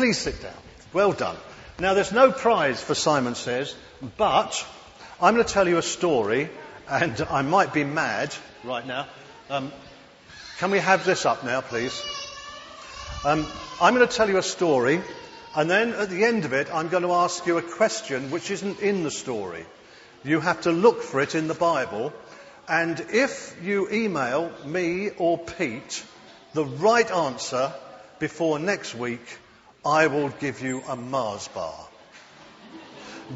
Please sit down. Well done. Now, there's no prize for Simon Says, but I'm going to tell you a story, and I might be mad right now. Um, can we have this up now, please? Um, I'm going to tell you a story, and then at the end of it, I'm going to ask you a question which isn't in the story. You have to look for it in the Bible, and if you email me or Pete the right answer before next week, I will give you a Mars bar.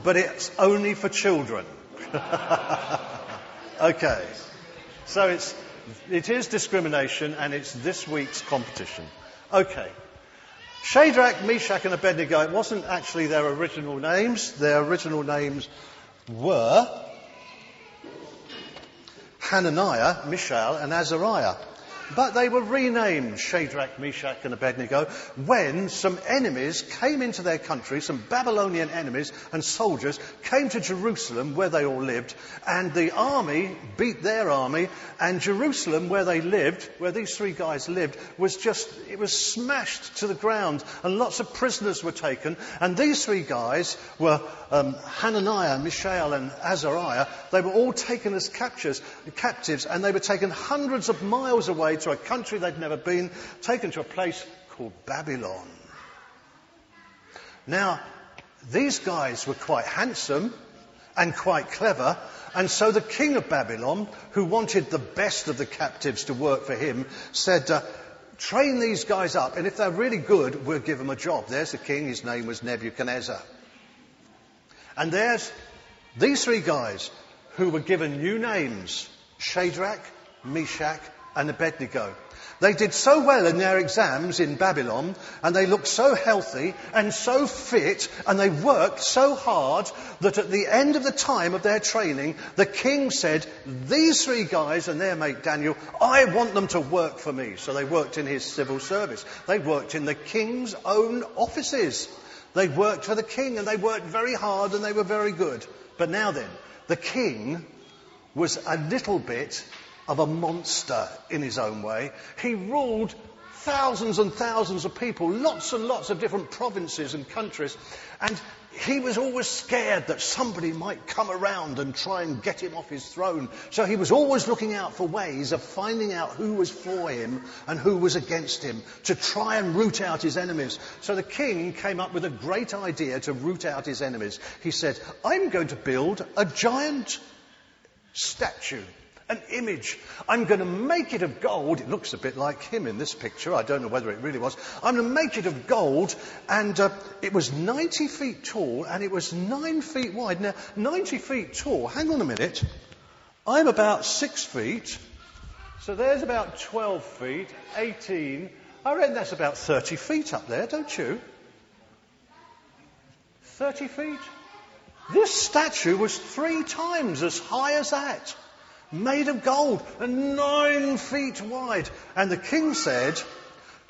But it's only for children. okay. So it's, it is discrimination and it's this week's competition. Okay. Shadrach, Meshach and Abednego, it wasn't actually their original names. Their original names were Hananiah, Mishael and Azariah. But they were renamed Shadrach, Meshach and Abednego when some enemies came into their country, some Babylonian enemies and soldiers came to Jerusalem where they all lived and the army beat their army and Jerusalem where they lived, where these three guys lived, was just, it was smashed to the ground and lots of prisoners were taken and these three guys were um, Hananiah, Mishael and Azariah. They were all taken as captures, captives and they were taken hundreds of miles away away to a country they'd never been, taken to a place called Babylon. Now, these guys were quite handsome and quite clever, and so the king of Babylon, who wanted the best of the captives to work for him, said, uh, train these guys up, and if they're really good, we'll give them a job. There's the king, his name was Nebuchadnezzar. And there's these three guys who were given new names Shadrach, Meshach, and Abednego. They did so well in their exams in Babylon, and they looked so healthy and so fit, and they worked so hard that at the end of the time of their training, the king said, These three guys and their mate Daniel, I want them to work for me. So they worked in his civil service. They worked in the king's own offices. They worked for the king, and they worked very hard, and they were very good. But now then, the king was a little bit of a monster in his own way. He ruled thousands and thousands of people, lots and lots of different provinces and countries, and he was always scared that somebody might come around and try and get him off his throne. So he was always looking out for ways of finding out who was for him and who was against him to try and root out his enemies. So the king came up with a great idea to root out his enemies. He said, I'm going to build a giant statue an image. I'm going to make it of gold. It looks a bit like him in this picture. I don't know whether it really was. I'm going to make it of gold. And uh, it was 90 feet tall and it was 9 feet wide. Now, 90 feet tall. Hang on a minute. I'm about 6 feet. So there's about 12 feet, 18. I reckon that's about 30 feet up there, don't you? 30 feet? This statue was three times as high as that made of gold and nine feet wide. And the king said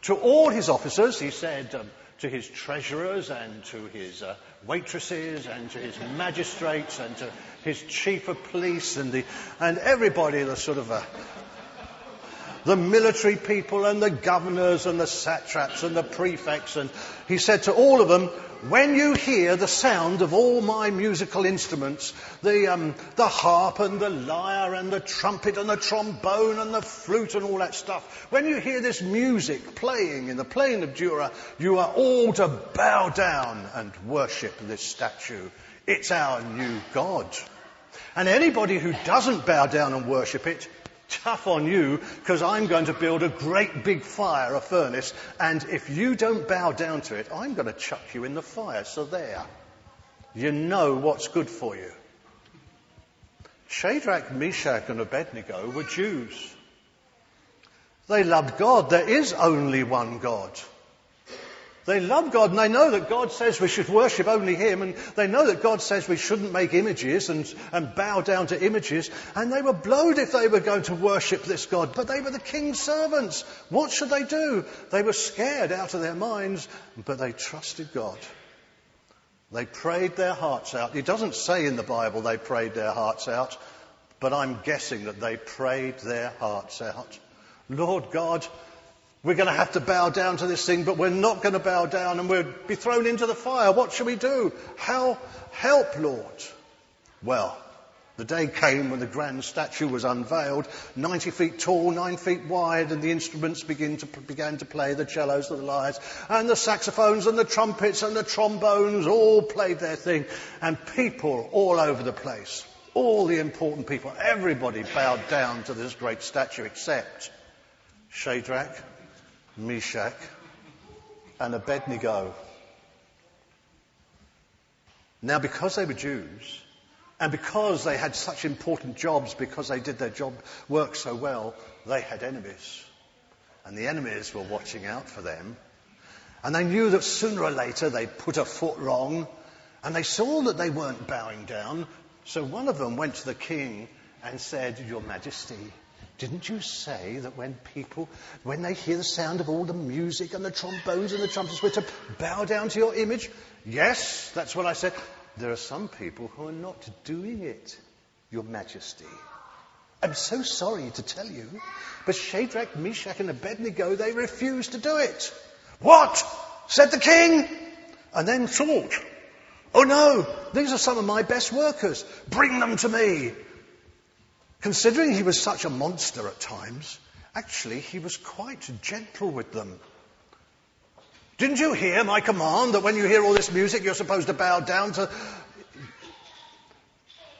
to all his officers, he said um, to his treasurers and to his uh, waitresses and to his magistrates and to his chief of police and, the, and everybody, the sort of uh, the military people and the governors and the satraps and the prefects. And he said to all of them, when you hear the sound of all my musical instruments, the, um, the harp and the lyre and the trumpet and the trombone and the flute and all that stuff, when you hear this music playing in the plain of Dura, you are all to bow down and worship this statue. It's our new God. And anybody who doesn't bow down and worship it tough on you because I'm going to build a great big fire, a furnace, and if you don't bow down to it, I'm going to chuck you in the fire. So there. You know what's good for you. Shadrach, Meshach, and Abednego were Jews. They loved God. There is only one God. They love God and they know that God says we should worship only Him and they know that God says we shouldn't make images and, and bow down to images and they were blowed if they were going to worship this God, but they were the king's servants. What should they do? They were scared out of their minds, but they trusted God. They prayed their hearts out. It doesn't say in the Bible they prayed their hearts out, but I'm guessing that they prayed their hearts out. Lord God, We're going to have to bow down to this thing, but we're not going to bow down and we'll be thrown into the fire. What shall we do? How help, Lord? Well, the day came when the grand statue was unveiled, 90 feet tall, 9 feet wide, and the instruments begin to, began to play, the cellos and the lyres, and the saxophones and the trumpets and the trombones all played their thing, and people all over the place, all the important people, everybody bowed down to this great statue except Shadrach, Meshach, and Abednego. Now, because they were Jews, and because they had such important jobs, because they did their job work so well, they had enemies. And the enemies were watching out for them. And they knew that sooner or later they'd put a foot wrong. And they saw that they weren't bowing down. So one of them went to the king and said, Your Majesty, didn't you say that when people, when they hear the sound of all the music and the trombones and the trumpets, we're to bow down to your image? Yes, that's what I said. There are some people who are not doing it, Your Majesty. I'm so sorry to tell you, but Shadrach, Meshach, and Abednego, they refused to do it. What? said the king, and then thought, oh no, these are some of my best workers. Bring them to me. Considering he was such a monster at times, actually he was quite gentle with them. Didn't you hear my command that when you hear all this music, you're supposed to bow down to.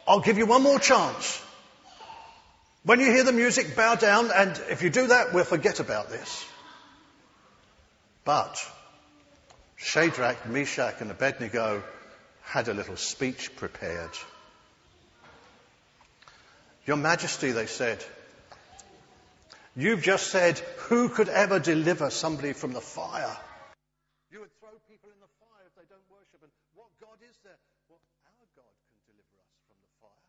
I'll give you one more chance. When you hear the music, bow down, and if you do that, we'll forget about this. But Shadrach, Meshach, and Abednego had a little speech prepared. Your Majesty, they said, you've just said, who could ever deliver somebody from the fire? You would throw people in the fire if they don't worship. And what God is there? Well, our God can deliver us from the fire.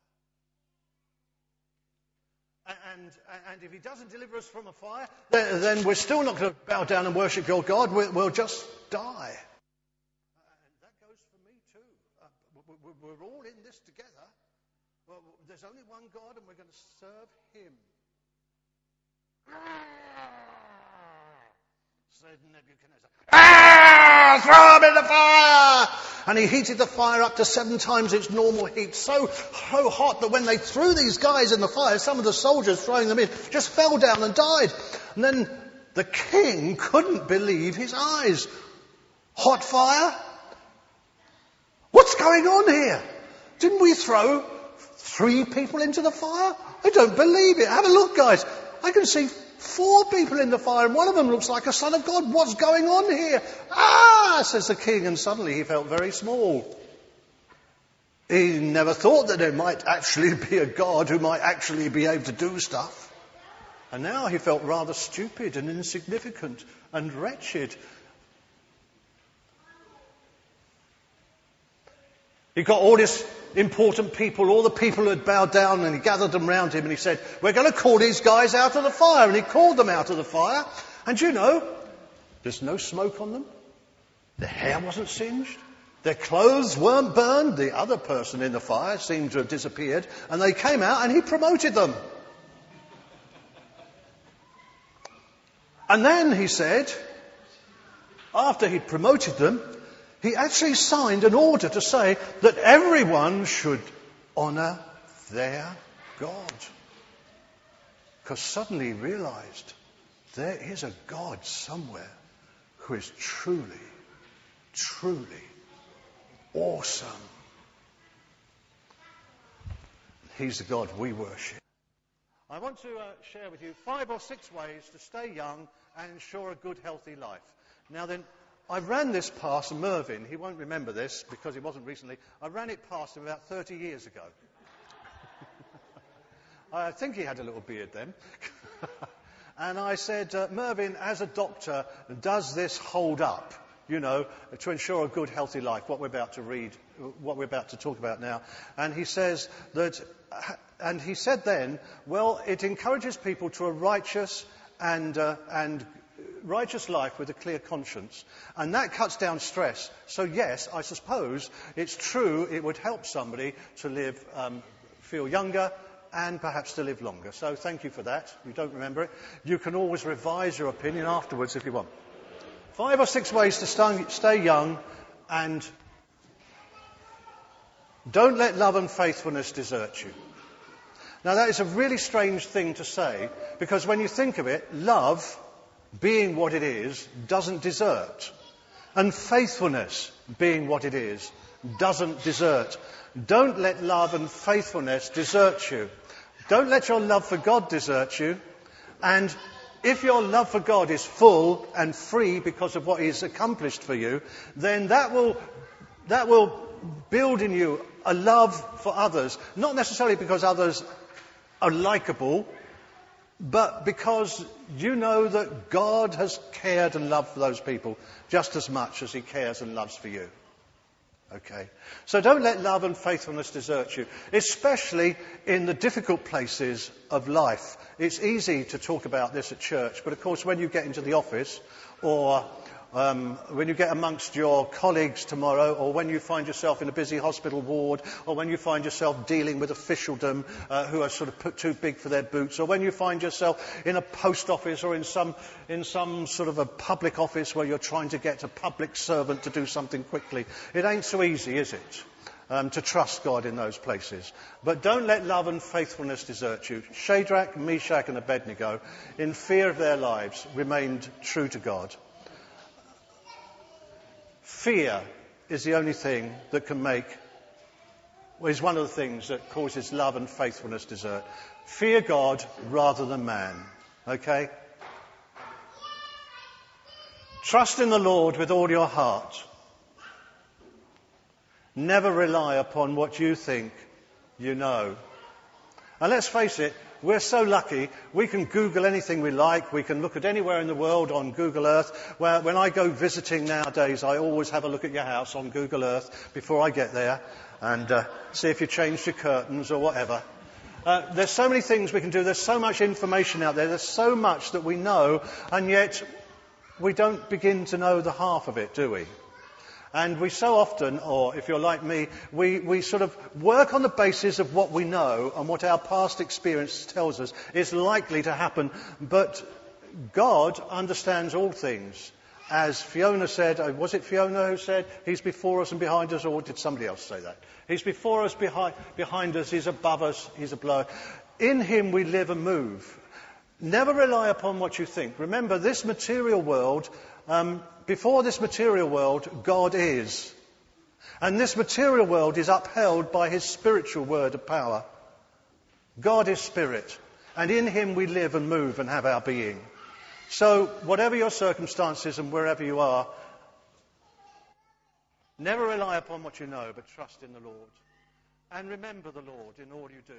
And, and if he doesn't deliver us from a fire, then, then we're still not going to bow down and worship your God. We'll, we'll just die. And that goes for me too. Uh, we're all in this together. Well, there's only one God and we're going to serve him. said Nebuchadnezzar. Ah! Throw him in the fire! And he heated the fire up to seven times its normal heat, so, so hot that when they threw these guys in the fire, some of the soldiers throwing them in just fell down and died. And then the king couldn't believe his eyes. Hot fire? What's going on here? Didn't we throw three people into the fire? I don't believe it. Have a look, guys. I can see Four people in the fire, and one of them looks like a son of God. What's going on here? Ah, says the king, and suddenly he felt very small. He never thought that there might actually be a God who might actually be able to do stuff. And now he felt rather stupid and insignificant and wretched. He got all this important people, all the people who had bowed down, and he gathered them round him and he said, We're going to call these guys out of the fire. And he called them out of the fire. And you know, there's no smoke on them. Their hair wasn't singed. Their clothes weren't burned. The other person in the fire seemed to have disappeared. And they came out and he promoted them. And then he said, after he'd promoted them, he actually signed an order to say that everyone should honour their God. Because suddenly he realized there is a God somewhere who is truly, truly awesome. He's the God we worship. I want to uh, share with you five or six ways to stay young and ensure a good, healthy life. Now then, I ran this past Mervyn. He won't remember this because he wasn't recently. I ran it past him about 30 years ago. I think he had a little beard then. and I said, uh, Mervyn, as a doctor, does this hold up? You know, to ensure a good, healthy life, what we're about to read, what we're about to talk about now. And he says that, and he said then, well, it encourages people to a righteous and, uh, and righteous life with a clear conscience. And that cuts down stress. So, yes, I suppose it's true it would help somebody to live, um, feel younger and perhaps to live longer. So thank you for that. You don't remember it. You can always revise your opinion afterwards if you want. Five or six ways to stay young and don't let love and faithfulness desert you. Now that is a really strange thing to say because when you think of it, love, being what it is, doesn't desert. And faithfulness, being what it is, doesn't desert. Don't let love and faithfulness desert you. Don't let your love for God desert you. And if your love for God is full and free because of what He's accomplished for you, then that will, that will build in you a love for others. Not necessarily because others are likable, but because you know that God has cared and loved for those people just as much as He cares and loves for you. Okay? So don't let love and faithfulness desert you, especially in the difficult places of life. It's easy to talk about this at church, but of course, when you get into the office or um, when you get amongst your colleagues tomorrow, or when you find yourself in a busy hospital ward, or when you find yourself dealing with officialdom uh, who are sort of put too big for their boots, or when you find yourself in a post office or in some, in some sort of a public office where you're trying to get a public servant to do something quickly. It ain't so easy, is it? Um, to trust God in those places. But don't let love and faithfulness desert you. Shadrach, Meshach, and Abednego, in fear of their lives, remained true to God. Fear is the only thing that can make, well, is one of the things that causes love and faithfulness desert. Fear God rather than man. Okay? Trust in the Lord with all your heart. Never rely upon what you think you know. And let's face it, we're so lucky. We can Google anything we like. We can look at anywhere in the world on Google Earth. Where, when I go visiting nowadays, I always have a look at your house on Google Earth before I get there and uh, see if you changed your curtains or whatever. Uh, there's so many things we can do. There's so much information out there. There's so much that we know, and yet we don't begin to know the half of it, do we? And we so often, or if you're like me, we, we sort of work on the basis of what we know and what our past experience tells us is likely to happen. But God understands all things. As Fiona said, uh, was it Fiona who said, He's before us and behind us, or did somebody else say that? He's before us, behind, behind us, He's above us, He's a blow. In Him we live and move. Never rely upon what you think. Remember, this material world um, before this material world, God is. And this material world is upheld by his spiritual word of power. God is spirit, and in him we live and move and have our being. So, whatever your circumstances and wherever you are, never rely upon what you know, but trust in the Lord. And remember the Lord in all you do.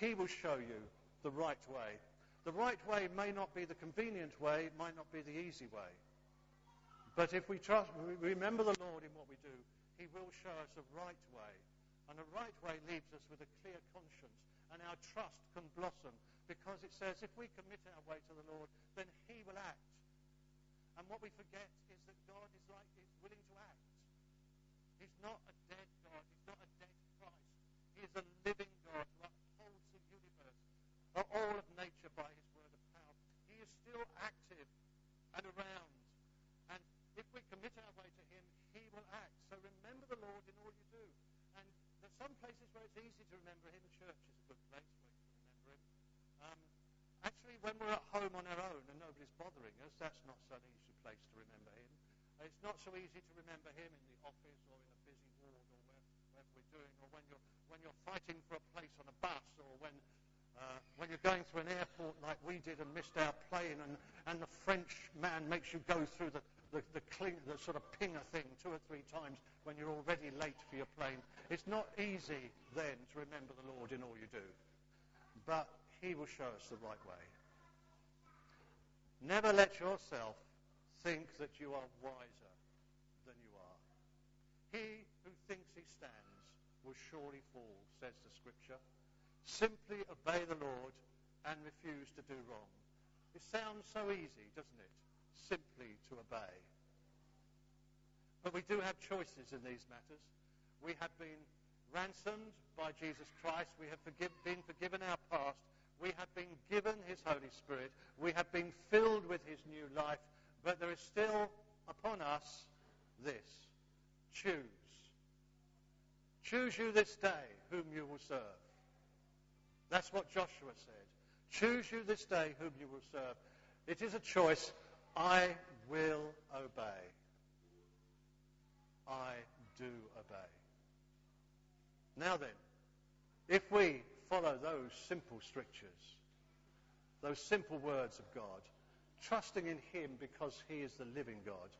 He will show you the right way. The right way may not be the convenient way, it might not be the easy way. But if we trust, we remember the Lord in what we do, He will show us the right way. And the right way leaves us with a clear conscience. And our trust can blossom because it says if we commit our way to the Lord, then He will act. And what we forget is that God is like is willing to act. He's not a dead God. He's not a dead Christ. He is a living God who upholds the universe, all of nature by His word of power. He is still active and around we commit our way to Him, He will act. So remember the Lord in all you do. And there's some places where it's easy to remember Him. Church is a good place where you can remember Him. Um, actually, when we're at home on our own and nobody's bothering us, that's not an easy place to remember Him. It's not so easy to remember Him in the office or in a busy ward or where, wherever we're doing, or when you're, when you're fighting for a place on a bus or when uh, when you're going through an airport like we did and missed our plane and, and the French man makes you go through the, the, the, the sort of pinger thing two or three times when you're already late for your plane. It's not easy then to remember the Lord in all you do. But he will show us the right way. Never let yourself think that you are wiser than you are. He who thinks he stands will surely fall, says the scripture. Simply obey the Lord and refuse to do wrong. It sounds so easy, doesn't it? Simply to obey. But we do have choices in these matters. We have been ransomed by Jesus Christ. We have been forgiven our past. We have been given his Holy Spirit. We have been filled with his new life. But there is still upon us this. Choose. Choose you this day whom you will serve. That's what Joshua said. Choose you this day whom you will serve. It is a choice. I will obey. I do obey. Now then, if we follow those simple strictures, those simple words of God, trusting in Him because He is the living God,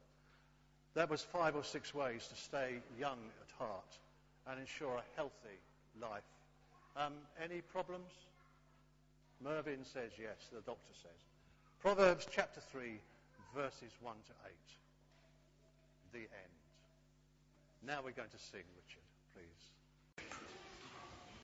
that was five or six ways to stay young at heart and ensure a healthy life. Um, any problems? Mervyn says yes, the doctor says. Proverbs chapter 3, verses 1 to 8. The end. Now we're going to sing, Richard, please.